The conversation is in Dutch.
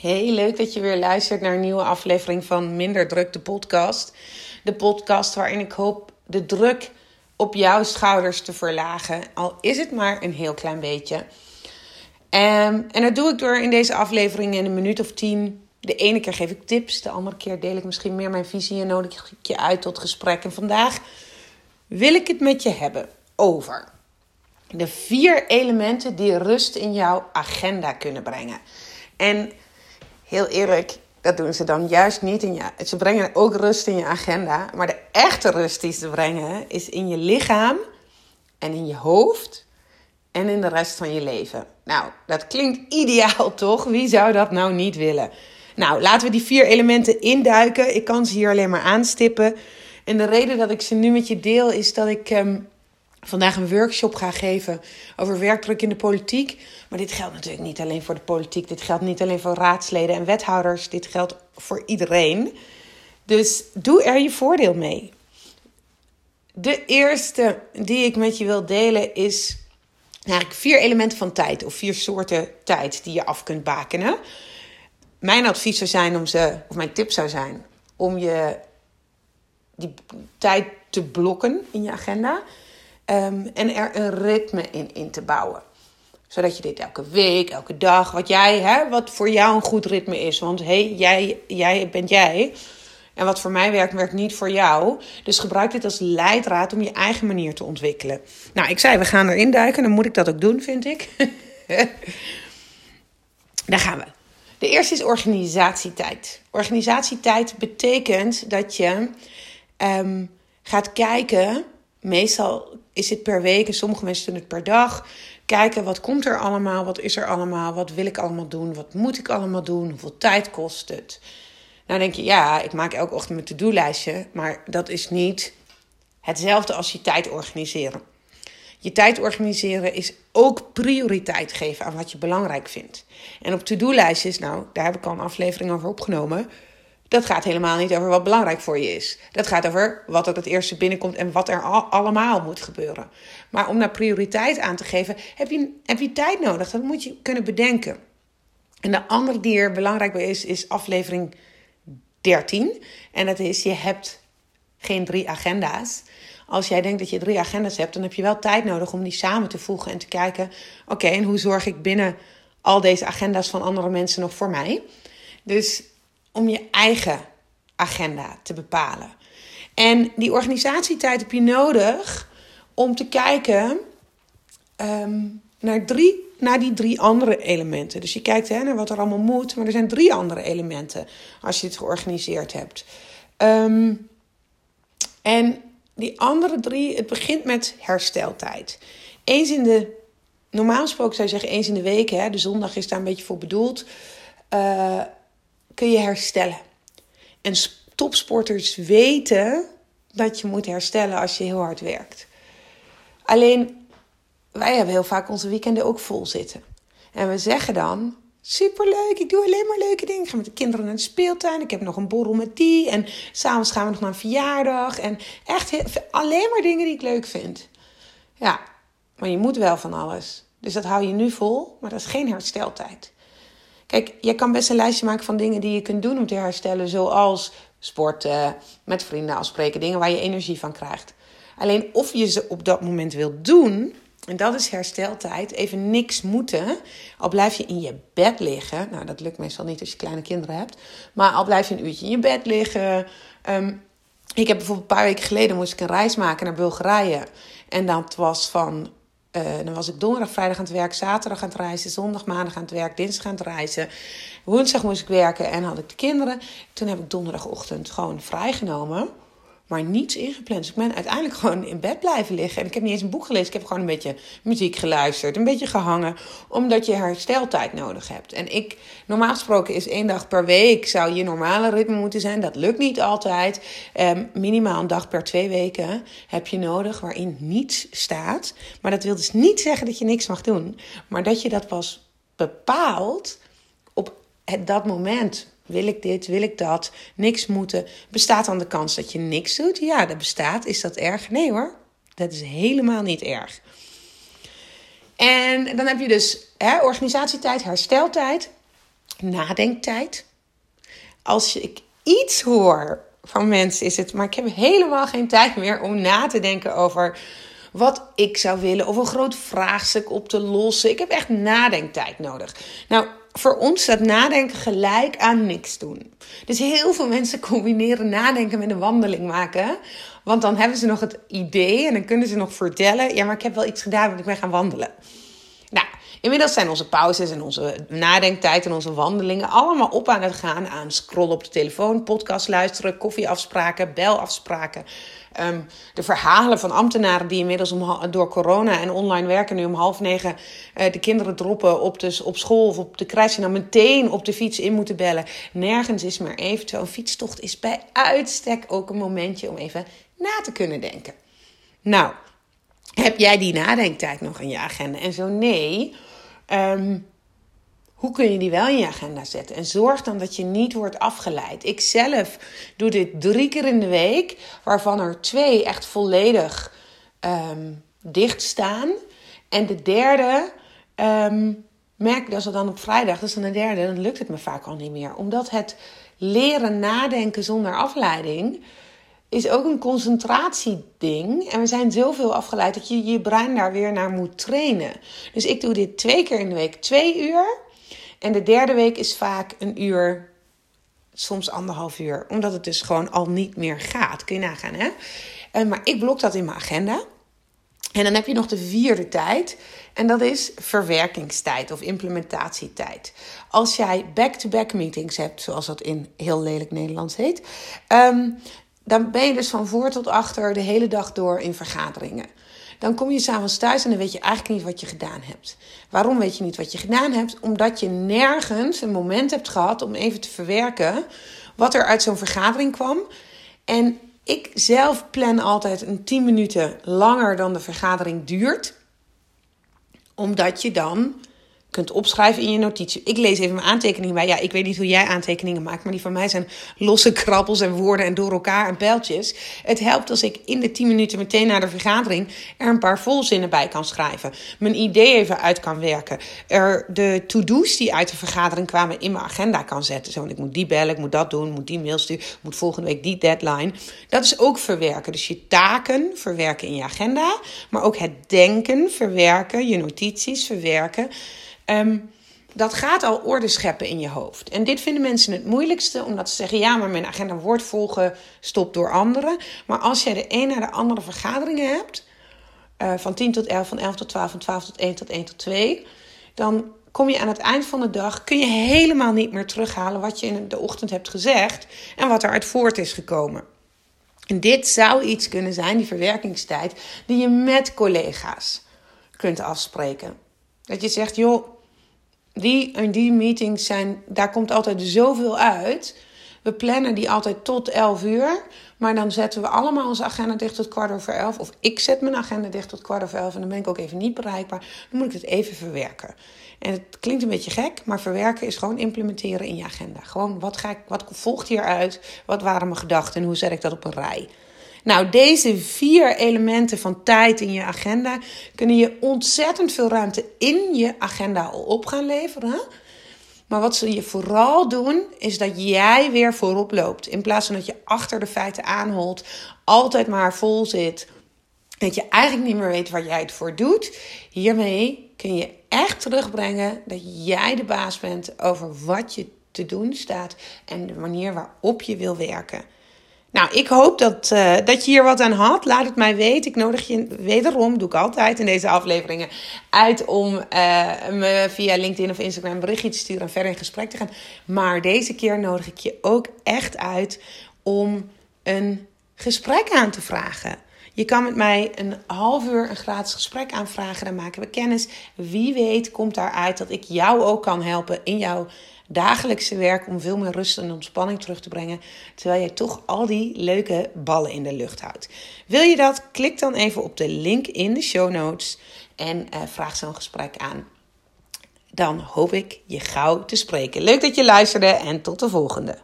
Hey, leuk dat je weer luistert naar een nieuwe aflevering van Minder Druk, de podcast. De podcast waarin ik hoop de druk op jouw schouders te verlagen. Al is het maar een heel klein beetje. Um, en dat doe ik door in deze aflevering in een minuut of tien. De ene keer geef ik tips, de andere keer deel ik misschien meer mijn visie en nodig ik je uit tot gesprek. En vandaag wil ik het met je hebben over de vier elementen die rust in jouw agenda kunnen brengen. En heel eerlijk, dat doen ze dan juist niet in je. Ze brengen ook rust in je agenda. Maar de echte rust die ze brengen is in je lichaam en in je hoofd en in de rest van je leven. Nou, dat klinkt ideaal toch? Wie zou dat nou niet willen? Nou, laten we die vier elementen induiken. Ik kan ze hier alleen maar aanstippen. En de reden dat ik ze nu met je deel is dat ik um, vandaag een workshop ga geven over werkdruk in de politiek. Maar dit geldt natuurlijk niet alleen voor de politiek. Dit geldt niet alleen voor raadsleden en wethouders. Dit geldt voor iedereen. Dus doe er je voordeel mee. De eerste die ik met je wil delen is eigenlijk vier elementen van tijd of vier soorten tijd die je af kunt bakenen. Mijn advies zou zijn om ze, of mijn tip zou zijn, om je die tijd te blokken in je agenda. Um, en er een ritme in, in te bouwen. Zodat je dit elke week, elke dag, wat jij, hè, wat voor jou een goed ritme is. Want hey, jij, jij bent jij. En wat voor mij werkt, werkt niet voor jou. Dus gebruik dit als leidraad om je eigen manier te ontwikkelen. Nou, ik zei, we gaan erin duiken. Dan moet ik dat ook doen, vind ik. Daar gaan we. De eerste is organisatietijd. Organisatietijd betekent dat je um, gaat kijken. Meestal is het per week en sommige mensen doen het per dag. Kijken wat komt er allemaal, wat is er allemaal, wat wil ik allemaal doen, wat moet ik allemaal doen, hoeveel tijd kost het. Nou denk je, ja, ik maak elke ochtend mijn to-do-lijstje, maar dat is niet hetzelfde als je tijd organiseren. Je tijd organiseren is ook prioriteit geven aan wat je belangrijk vindt. En op to-do-lijstjes, nou, daar heb ik al een aflevering over opgenomen. Dat gaat helemaal niet over wat belangrijk voor je is. Dat gaat over wat er het eerste binnenkomt en wat er al allemaal moet gebeuren. Maar om naar prioriteit aan te geven, heb je, heb je tijd nodig. Dat moet je kunnen bedenken. En de andere die er belangrijk bij is, is aflevering 13. En dat is, je hebt geen drie agenda's. Als jij denkt dat je drie agenda's hebt, dan heb je wel tijd nodig om die samen te voegen en te kijken: oké, en hoe zorg ik binnen al deze agenda's van andere mensen nog voor mij? Dus om je eigen agenda te bepalen. En die organisatietijd heb je nodig om te kijken um, naar, drie, naar die drie andere elementen. Dus je kijkt hè, naar wat er allemaal moet, maar er zijn drie andere elementen als je het georganiseerd hebt. Um, en die andere drie, het begint met hersteltijd. Eens in de, normaal gesproken zou je zeggen eens in de week, hè, de zondag is daar een beetje voor bedoeld, uh, kun je herstellen. En topsporters weten dat je moet herstellen als je heel hard werkt. Alleen, wij hebben heel vaak onze weekenden ook vol zitten. En we zeggen dan, superleuk, ik doe alleen maar leuke dingen. Ik ga met de kinderen naar de speeltuin, ik heb nog een borrel met die. En s'avonds gaan we nog naar een verjaardag. En echt alleen maar dingen die ik leuk vind. Ja, maar je moet wel van alles. Dus dat hou je nu vol, maar dat is geen hersteltijd. Kijk, je kan best een lijstje maken van dingen die je kunt doen om te herstellen, zoals sporten, met vrienden afspreken, dingen waar je energie van krijgt. Alleen of je ze op dat moment wilt doen, en dat is hersteltijd, even niks moeten. Al blijf je in je bed liggen, nou dat lukt meestal niet als je kleine kinderen hebt, maar al blijf je een uurtje in je bed liggen. Um, ik heb bijvoorbeeld een paar weken geleden moest ik een reis maken naar Bulgarije. En dat was van uh, dan was ik donderdag, vrijdag aan het werk, zaterdag aan het reizen, zondag, maandag aan het werk, dinsdag aan het reizen. Woensdag moest ik werken en had ik de kinderen. Toen heb ik donderdagochtend gewoon vrijgenomen maar niets ingepland. Dus ik ben uiteindelijk gewoon in bed blijven liggen. En ik heb niet eens een boek gelezen. Ik heb gewoon een beetje muziek geluisterd, een beetje gehangen, omdat je hersteltijd nodig hebt. En ik, normaal gesproken is één dag per week zou je normale ritme moeten zijn. Dat lukt niet altijd. Um, minimaal een dag per twee weken heb je nodig waarin niets staat. Maar dat wil dus niet zeggen dat je niks mag doen, maar dat je dat pas bepaalt op dat moment wil ik dit? Wil ik dat? Niks moeten. Bestaat dan de kans dat je niks doet? Ja, dat bestaat. Is dat erg? Nee hoor. Dat is helemaal niet erg. En dan heb je dus hè, organisatietijd, hersteltijd. nadenktijd. Als ik iets hoor van mensen, is het, maar ik heb helemaal geen tijd meer om na te denken over wat ik zou willen of een groot vraagstuk op te lossen. Ik heb echt nadenktijd nodig. Nou, voor ons staat nadenken gelijk aan niks doen. Dus heel veel mensen combineren nadenken met een wandeling maken. Want dan hebben ze nog het idee en dan kunnen ze nog vertellen: ja, maar ik heb wel iets gedaan, want ik ben gaan wandelen. Inmiddels zijn onze pauzes en onze nadenktijd en onze wandelingen allemaal op aan het gaan aan scrollen op de telefoon, podcast luisteren, koffieafspraken, belafspraken. Um, de verhalen van ambtenaren die inmiddels om, door corona en online werken nu om half negen uh, de kinderen droppen op, de, op school of op de kruis en dan meteen op de fiets in moeten bellen. Nergens is meer even. Een fietstocht is bij uitstek ook een momentje om even na te kunnen denken. Nou, heb jij die nadenktijd nog in je agenda? En zo nee, um, hoe kun je die wel in je agenda zetten? En zorg dan dat je niet wordt afgeleid. Ik zelf doe dit drie keer in de week, waarvan er twee echt volledig um, dicht staan. En de derde, um, merk ik als het dan op vrijdag, is dan de derde, dan lukt het me vaak al niet meer. Omdat het leren nadenken zonder afleiding is ook een concentratieding. En we zijn zoveel afgeleid dat je je brein daar weer naar moet trainen. Dus ik doe dit twee keer in de week, twee uur. En de derde week is vaak een uur, soms anderhalf uur. Omdat het dus gewoon al niet meer gaat. Kun je nagaan, hè? Uh, maar ik blok dat in mijn agenda. En dan heb je nog de vierde tijd. En dat is verwerkingstijd of implementatietijd. Als jij back-to-back meetings hebt, zoals dat in heel lelijk Nederlands heet. Um, dan ben je dus van voor tot achter de hele dag door in vergaderingen. Dan kom je s'avonds thuis en dan weet je eigenlijk niet wat je gedaan hebt. Waarom weet je niet wat je gedaan hebt? Omdat je nergens een moment hebt gehad om even te verwerken wat er uit zo'n vergadering kwam. En ik zelf plan altijd een 10 minuten langer dan de vergadering duurt. Omdat je dan kunt opschrijven in je notitie. Ik lees even mijn aantekeningen bij. Ja, ik weet niet hoe jij aantekeningen maakt, maar die van mij zijn losse krabbels en woorden en door elkaar en pijltjes. Het helpt als ik in de 10 minuten meteen na de vergadering er een paar volzinnen bij kan schrijven. Mijn idee even uit kan werken. Er de to-do's die uit de vergadering kwamen in mijn agenda kan zetten. Zo, ik moet die bellen, ik moet dat doen, moet die mail sturen, moet volgende week die deadline. Dat is ook verwerken. Dus je taken verwerken in je agenda, maar ook het denken verwerken, je notities verwerken. Um, dat gaat al orde scheppen in je hoofd. En dit vinden mensen het moeilijkste, omdat ze zeggen: ja, maar mijn agenda wordt volgestopt door anderen. Maar als jij de een naar de andere vergaderingen hebt, uh, van 10 tot 11, van 11 tot 12, van 12 tot 1 tot 1 tot 2, dan kom je aan het eind van de dag, kun je helemaal niet meer terughalen wat je in de ochtend hebt gezegd en wat er uit voort is gekomen. En dit zou iets kunnen zijn, die verwerkingstijd, die je met collega's kunt afspreken. Dat je zegt, joh, die en die meetings zijn, daar komt altijd zoveel uit. We plannen die altijd tot 11 uur. Maar dan zetten we allemaal onze agenda dicht tot kwart over elf. Of ik zet mijn agenda dicht tot kwart over elf. En dan ben ik ook even niet bereikbaar. Dan moet ik het even verwerken. En het klinkt een beetje gek, maar verwerken is gewoon implementeren in je agenda. Gewoon wat, ga ik, wat volgt hieruit? Wat waren mijn gedachten en hoe zet ik dat op een rij? Nou, deze vier elementen van tijd in je agenda kunnen je ontzettend veel ruimte in je agenda op gaan leveren. Maar wat ze je vooral doen, is dat jij weer voorop loopt. In plaats van dat je achter de feiten aanholt, altijd maar vol zit. Dat je eigenlijk niet meer weet waar jij het voor doet. Hiermee kun je echt terugbrengen dat jij de baas bent over wat je te doen staat en de manier waarop je wil werken. Nou, ik hoop dat, uh, dat je hier wat aan had. Laat het mij weten. Ik nodig je wederom, doe ik altijd in deze afleveringen, uit om uh, me via LinkedIn of Instagram een berichtje te sturen en verder in gesprek te gaan. Maar deze keer nodig ik je ook echt uit om een gesprek aan te vragen. Je kan met mij een half uur een gratis gesprek aanvragen. Dan maken we kennis. Wie weet komt daaruit dat ik jou ook kan helpen in jouw dagelijkse werk om veel meer rust en ontspanning terug te brengen. Terwijl jij toch al die leuke ballen in de lucht houdt. Wil je dat? Klik dan even op de link in de show notes en uh, vraag zo'n gesprek aan. Dan hoop ik je gauw te spreken. Leuk dat je luisterde en tot de volgende.